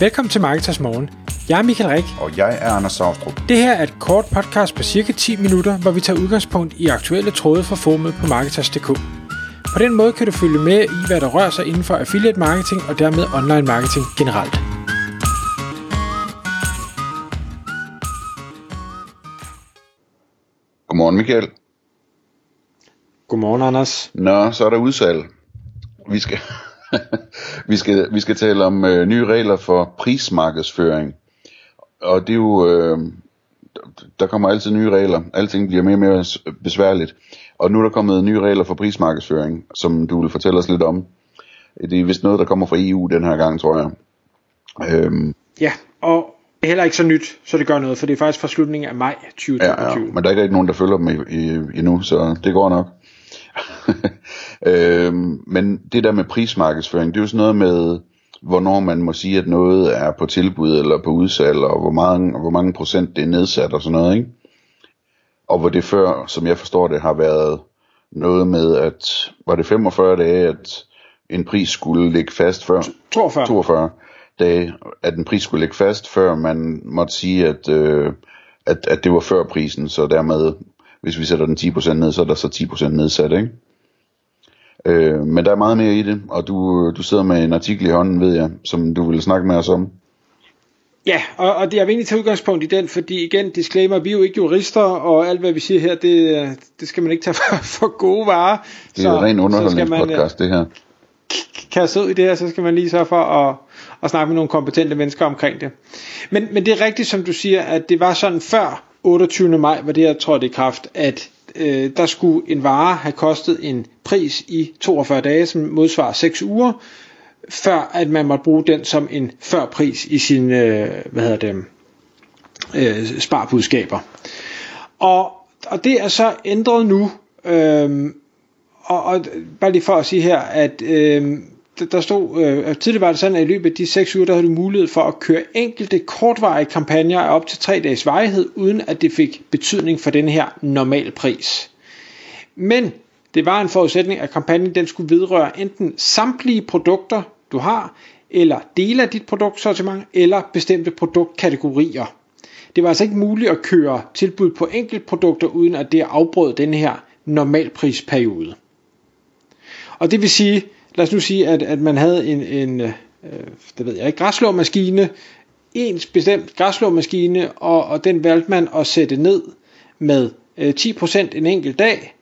Velkommen til Marketers Morgen. Jeg er Michael Rik. Og jeg er Anders Saustrup. Det her er et kort podcast på cirka 10 minutter, hvor vi tager udgangspunkt i aktuelle tråde fra formet på Marketers.dk. På den måde kan du følge med i, hvad der rører sig inden for affiliate marketing og dermed online marketing generelt. Godmorgen Michael. Godmorgen, Anders. Nå, så er der udsalg. Vi skal, vi skal, vi skal tale om øh, nye regler for prismarkedsføring. Og det er jo, øh, der kommer altid nye regler. Alting bliver mere og mere besværligt. Og nu er der kommet nye regler for prismarkedsføring, som du vil fortælle os lidt om. Det er vist noget, der kommer fra EU den her gang, tror jeg. Øhm. Ja, og det er heller ikke så nyt, så det gør noget, for det er faktisk fra slutningen af maj 2022. Ja, ja, men der er ikke nogen, der følger dem endnu, så det går nok. øhm, men det der med prismarkedsføring, det er jo sådan noget med, hvornår man må sige, at noget er på tilbud eller på udsalg, og hvor mange, hvor mange procent det er nedsat og sådan noget, ikke? Og hvor det før, som jeg forstår det, har været noget med, at var det 45 dage, at en pris skulle ligge fast før? 42. 42 dage, at en pris skulle ligge fast, før man måtte sige, at, øh, at, at det var før prisen, så dermed, hvis vi sætter den 10% ned, så er der så 10% nedsat, ikke? Øh, men der er meget mere i det, og du, du sidder med en artikel i hånden, ved jeg, som du ville snakke med os om. Ja, og, og det er egentlig til udgangspunkt i den, fordi igen, disclaimer, vi er jo ikke jurister, og alt hvad vi siger her, det, det skal man ikke tage for, for gode varer. Det er så, en ren underholdningspodcast, det her. Kaste ud i det her, så skal man lige sørge for at, at snakke med nogle kompetente mennesker omkring det. Men, men det er rigtigt, som du siger, at det var sådan før 28. maj, var det jeg tror, det er kraft, at øh, der skulle en vare have kostet en pris i 42 dage, som modsvarer 6 uger, før at man måtte bruge den som en førpris i sine øh, hvad hedder det, øh, sparbudskaber. Og, og det er så ændret nu, øh, og, og bare lige for at sige her, at øh, der stod, øh, tidligere var det sådan, at i løbet af de 6 uger, der havde du mulighed for at køre enkelte kortvarige kampagner af op til 3 dages varighed, uden at det fik betydning for den her normal pris. Men det var en forudsætning, at kampagnen den skulle vedrøre enten samtlige produkter, du har, eller dele af dit produktsortiment, eller bestemte produktkategorier. Det var altså ikke muligt at køre tilbud på enkelt produkter, uden at det afbrød den her normalprisperiode. Og det vil sige, lad os nu sige, at, at man havde en, en øh, det ved jeg ikke, græslåmaskine, en bestemt græslåmaskine, og, og den valgte man at sætte ned med øh, 10% en enkelt dag,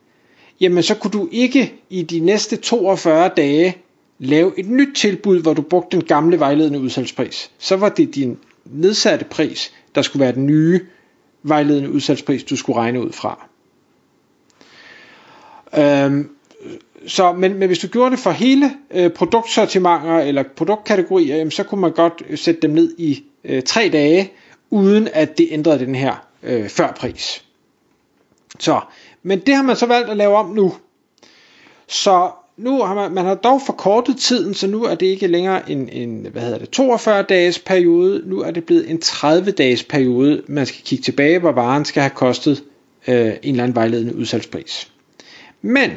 jamen så kunne du ikke i de næste 42 dage lave et nyt tilbud, hvor du brugte den gamle vejledende udsalgspris. Så var det din nedsatte pris, der skulle være den nye vejledende udsalgspris, du skulle regne ud fra. Øhm, så, men, men hvis du gjorde det for hele øh, produktsortimenter eller produktkategorier, jamen, så kunne man godt øh, sætte dem ned i øh, tre dage, uden at det ændrede den her øh, førpris. Så, men det har man så valgt at lave om nu. Så nu har man, man har dog forkortet tiden, så nu er det ikke længere en, en hvad hedder det, 42 dages periode, nu er det blevet en 30 dages periode, man skal kigge tilbage, hvor varen skal have kostet øh, en eller anden vejledende udsalgspris. Men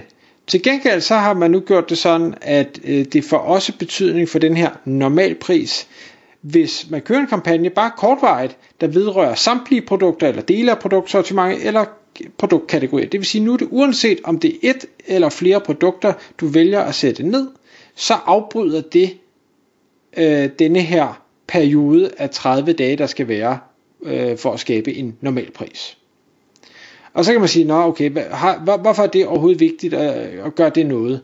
til gengæld så har man nu gjort det sådan, at øh, det får også betydning for den her normalpris, hvis man kører en kampagne bare kortvarigt, der vedrører samtlige produkter eller dele af produktsortimentet eller produktkategorier. Det vil sige, nu er det uanset om det er et eller flere produkter, du vælger at sætte ned, så afbryder det øh, denne her periode af 30 dage, der skal være øh, for at skabe en normal pris. Og så kan man sige, nå okay, hvad, har, hvorfor er det overhovedet vigtigt at, at gøre det noget?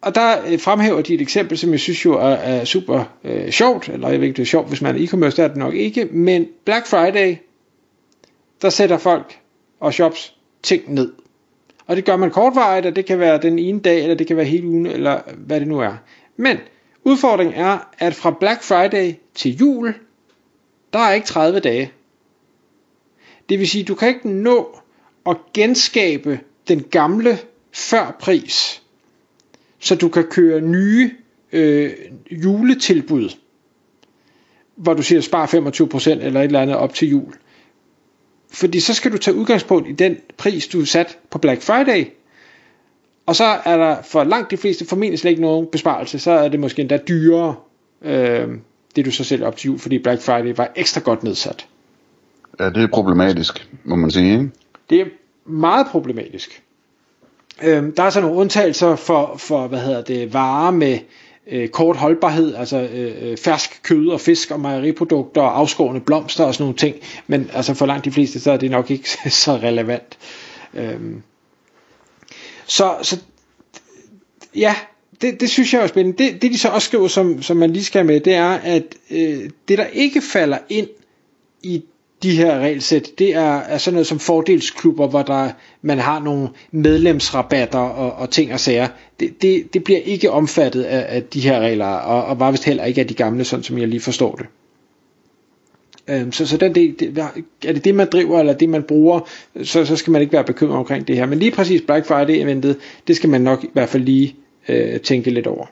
Og der øh, fremhæver de et eksempel, som jeg synes jo er, er super øh, sjovt, eller jeg ved ikke, det er sjovt, hvis man er e-commerce, der er det nok ikke, men Black Friday, der sætter folk og shops ting ned. Og det gør man kortvarigt, og det kan være den ene dag, eller det kan være hele ugen, eller hvad det nu er. Men udfordringen er, at fra Black Friday til jul, der er ikke 30 dage. Det vil sige, du kan ikke nå at genskabe den gamle førpris, så du kan køre nye øh, juletilbud, hvor du siger spar 25% eller et eller andet op til jul. Fordi så skal du tage udgangspunkt i den pris, du sat på Black Friday, og så er der for langt de fleste formentlig slet ikke nogen besparelse, så er det måske endda dyrere øh, det du så sælger op til jul, fordi Black Friday var ekstra godt nedsat. Ja, det er problematisk, må man sige. Ikke? Det er meget problematisk. Øhm, der er så nogle undtagelser for, for hvad hedder det, varer med øh, kort holdbarhed, altså øh, øh fersk kød og fisk og mejeriprodukter og afskårende blomster og sådan nogle ting, men altså for langt de fleste, så er det nok ikke så relevant. Øhm, så, så ja, det, det synes jeg er spændende. Det, det de så også skriver, som, som man lige skal med, det er, at øh, det der ikke falder ind i de her regelsæt, det er, er sådan noget som fordelsklubber, hvor der, man har nogle medlemsrabatter og, og ting og sager. Det, det, det bliver ikke omfattet af, af de her regler, og, og var vist heller ikke af de gamle, sådan som jeg lige forstår det. Øhm, så, så den del, det, er det det man driver eller det man bruger så, så skal man ikke være bekymret omkring det her men lige præcis Black Friday eventet det skal man nok i hvert fald lige øh, tænke lidt over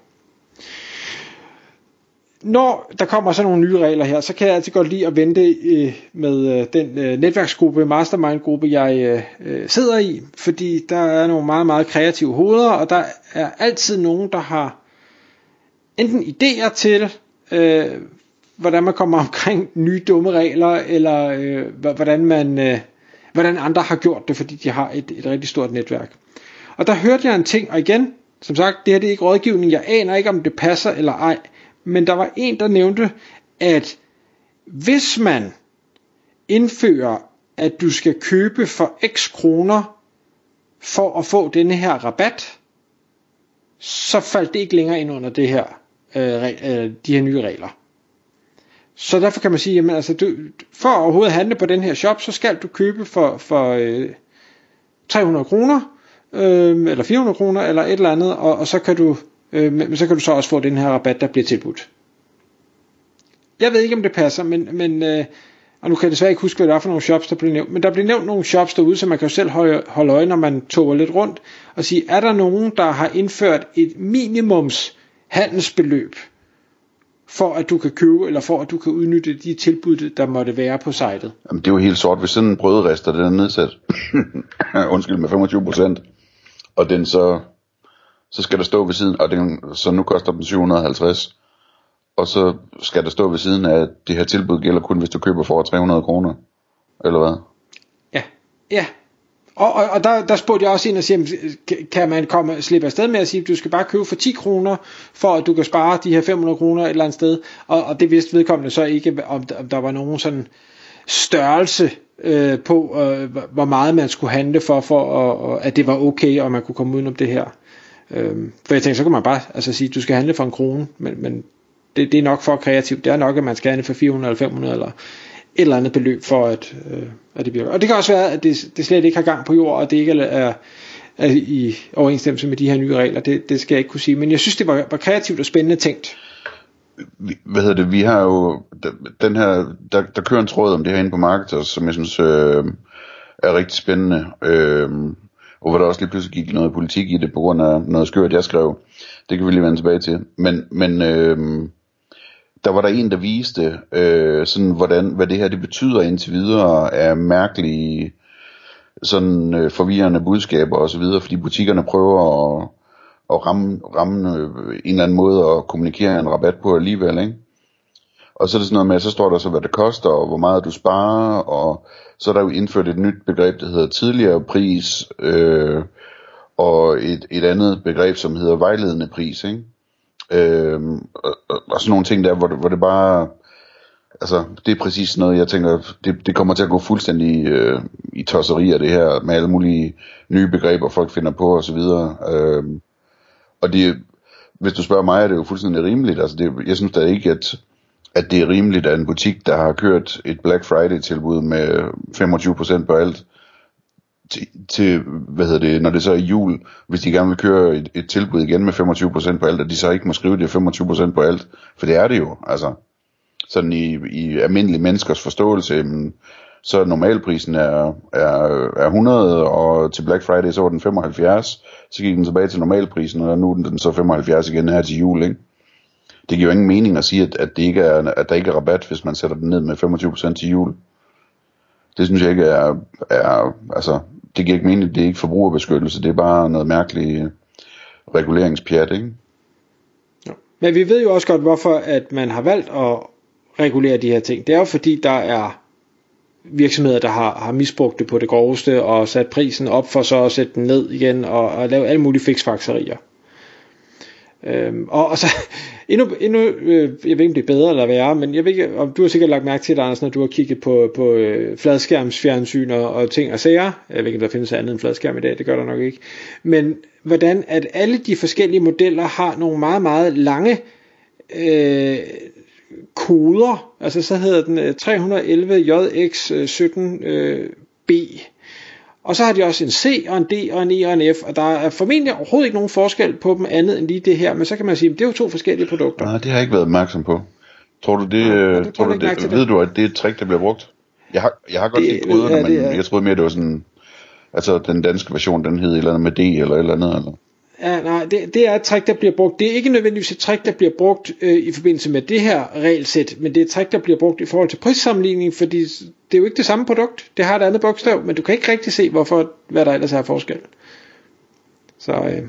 når der kommer sådan nogle nye regler her, så kan jeg altid godt lide at vente øh, med øh, den øh, netværksgruppe, mastermind-gruppe, jeg øh, øh sidder i, fordi der er nogle meget, meget kreative hoveder, og der er altid nogen, der har enten idéer til, øh, hvordan man kommer omkring nye dumme regler, eller øh, hvordan man øh, hvordan andre har gjort det, fordi de har et, et rigtig stort netværk. Og der hørte jeg en ting, og igen, som sagt, det her det er ikke rådgivning, jeg aner ikke, om det passer eller ej, men der var en, der nævnte, at hvis man indfører, at du skal købe for x kroner for at få denne her rabat, så faldt det ikke længere ind under det her, øh, øh de her nye regler. Så derfor kan man sige, jamen altså, du, for at overhovedet handle på den her shop, så skal du købe for, for øh, 300 kroner, øh, eller 400 kroner, eller et eller andet, og, og så kan du øh, men så kan du så også få den her rabat, der bliver tilbudt. Jeg ved ikke, om det passer, men, men øh, og nu kan jeg desværre ikke huske, hvad det er for nogle shops, der bliver nævnt, men der bliver nævnt nogle shops derude, så man kan jo selv holde, holde øje, når man toger lidt rundt, og sige, er der nogen, der har indført et minimums handelsbeløb, for at du kan købe, eller for at du kan udnytte de tilbud, der måtte være på sitet? Jamen, det er jo helt sort. Hvis sådan en brødrester, den er nedsat, undskyld, med 25%, og den så så skal der stå ved siden, og den, så nu koster den 750, og så skal der stå ved siden af, at det her tilbud gælder kun, hvis du køber for 300 kroner, eller hvad? Ja, ja. Og, og, og der, der spurgte jeg også ind og siger, kan man komme, slippe afsted med at sige, at du skal bare købe for 10 kroner, for at du kan spare de her 500 kroner et eller andet sted, og, og det vidste vedkommende så ikke, om, om der var nogen sådan størrelse øh, på, øh, hvor meget man skulle handle for, for at, at det var okay, og man kunne komme udenom det her. Øhm, for jeg tænkte, så kan man bare altså sige, du skal handle for en krone, men, men det, det er nok for kreativt. Det er nok, at man skal handle for 400 eller 500 eller et eller andet beløb for, at, øh, at det bliver. Og det kan også være, at det, det slet ikke har gang på jord, og det ikke er, er i overensstemmelse med de her nye regler. Det, det skal jeg ikke kunne sige. Men jeg synes, det var, var kreativt og spændende tænkt. Hvad hedder det? Vi har jo den her, der, der kører en tråd om det her inde på markedet, som jeg synes øh, er rigtig spændende. Øh, og hvor der også lige pludselig gik noget politik i det, på grund af noget skørt, jeg skrev. Det kan vi lige vende tilbage til. Men, men øh, der var der en, der viste, øh, sådan, hvordan, hvad det her det betyder indtil videre af mærkelige, sådan øh, forvirrende budskaber og så videre, fordi butikkerne prøver at, at ramme, ramme øh, en eller anden måde at kommunikere en rabat på alligevel, ikke? Og så er det sådan noget med, så står der så, hvad det koster, og hvor meget du sparer, og så er der jo indført et nyt begreb, der hedder tidligere pris, øh, og et, et andet begreb, som hedder vejledende pris, ikke? Øh, og, og sådan nogle ting der, hvor det, hvor det bare, altså det er præcis noget, jeg tænker, det, det kommer til at gå fuldstændig øh, i tosserier det her, med alle mulige nye begreber, folk finder på og så videre. Øh, og det, hvis du spørger mig, er det jo fuldstændig rimeligt, altså det, jeg synes da ikke, at at det er rimeligt, at en butik, der har kørt et Black Friday-tilbud med 25% på alt, til, til, hvad hedder det, når det så er jul, hvis de gerne vil køre et, et tilbud igen med 25% på alt, at de så ikke må skrive det 25% på alt, for det er det jo, altså, sådan i, i almindelige menneskers forståelse, jamen, så normalprisen er, er, er 100, og til Black Friday så var den 75, så gik den tilbage til normalprisen, og nu er den så 75 igen her til jul, ikke? Det giver jo ingen mening at sige, at, at, det ikke er, at der ikke er rabat, hvis man sætter den ned med 25% til jul. Det synes jeg ikke er, er altså, det giver ikke mening, det er ikke forbrugerbeskyttelse, det er bare noget mærkeligt reguleringspjat, ikke? Ja. Men vi ved jo også godt, hvorfor at man har valgt at regulere de her ting. Det er jo fordi, der er virksomheder, der har, har misbrugt det på det groveste og sat prisen op for så at sætte den ned igen og, og lave alle mulige fiksfakserier. Øhm, og, og så endnu, endnu øh, jeg ved ikke om det er bedre eller værre, men jeg ved ikke, om du har sikkert lagt mærke til det, Anders, når du har kigget på, på øh, fladskærmsfjernsyn og, og ting og sager. Jeg ved ikke, om der findes andet end fladskærm i dag, det gør der nok ikke. Men hvordan at alle de forskellige modeller har nogle meget, meget lange øh, koder. Altså så hedder den øh, 311 JX17B. Øh, og så har de også en C og en D og en E og en F, og der er formentlig overhovedet ikke nogen forskel på dem andet end lige det her, men så kan man sige, at det er jo to forskellige produkter. Nej, det har jeg ikke været opmærksom på. Tror du det, ja, det tror du det, det ved du, at det er et trick, der bliver brugt? Jeg har, jeg har godt set koderne, ja, men jeg troede mere, det var sådan, altså den danske version, den hed et eller andet med D eller et eller andet. Eller? Ja, nej, det, det er et trick, der bliver brugt. Det er ikke nødvendigvis et trick, der bliver brugt øh, i forbindelse med det her regelsæt, men det er et trick, der bliver brugt i forhold til prissammenligning, fordi det er jo ikke det samme produkt. Det har et andet bogstav, men du kan ikke rigtig se, hvorfor, hvad der ellers er forskel. Så, øh,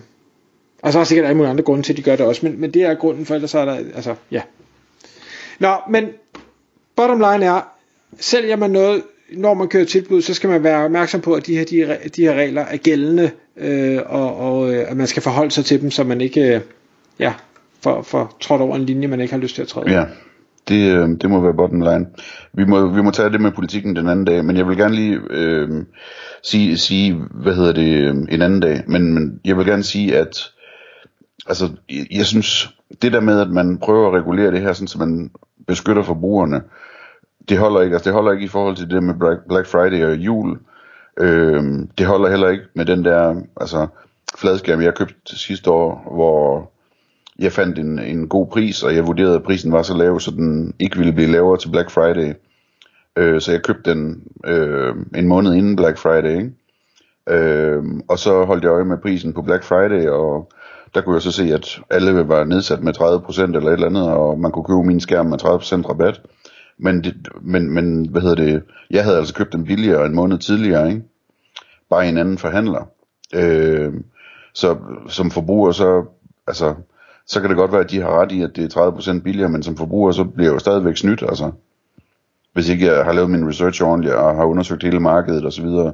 og så er der sikkert alle mulige andre grunde til, at de gør det også, men, men det er grunden for, ellers er der, altså, ja. Nå, men bottom line er, sælger man noget, når man kører tilbud, så skal man være opmærksom på, at de her, de, de her regler er gældende, øh, og, og øh, at man skal forholde sig til dem, så man ikke øh, ja, får, for trådt over en linje, man ikke har lyst til at træde. Ja, det, øh, det må være bottom line. Vi må, vi må tage det med politikken den anden dag, men jeg vil gerne lige øh, sige, sige, hvad hedder det, øh, en anden dag, men, men jeg vil gerne sige, at altså, jeg, jeg synes, det der med, at man prøver at regulere det her, sådan, så man beskytter forbrugerne, det holder ikke. Altså, det holder ikke i forhold til det med Black Friday og jul. Øh, det holder heller ikke med den der altså, fladskærm, jeg købte sidste år, hvor jeg fandt en, en god pris, og jeg vurderede, at prisen var så lav, så den ikke ville blive lavere til Black Friday. Øh, så jeg købte den øh, en måned inden Black Friday. Ikke? Øh, og så holdt jeg øje med prisen på Black Friday, og der kunne jeg så se, at alle var nedsat med 30% eller et eller andet, og man kunne købe min skærm med 30% rabat. Men, det, men, men hvad hedder det, jeg havde altså købt den billigere en måned tidligere, ikke? Bare en anden forhandler. Øh, så som forbruger, så, altså, så kan det godt være, at de har ret i, at det er 30% billigere, men som forbruger, så bliver jeg jo stadigvæk snydt, altså. Hvis ikke jeg har lavet min research ordentligt, og har undersøgt hele markedet osv. Så, videre.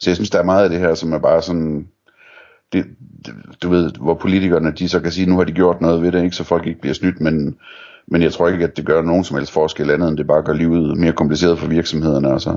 så jeg synes, der er meget af det her, som er bare sådan, det, det, du ved, hvor politikerne, de så kan sige, nu har de gjort noget ved det, ikke, så folk ikke bliver snydt, men men jeg tror ikke, at det gør nogen som helst forskel andet, end det bare gør livet mere kompliceret for virksomhederne. Altså.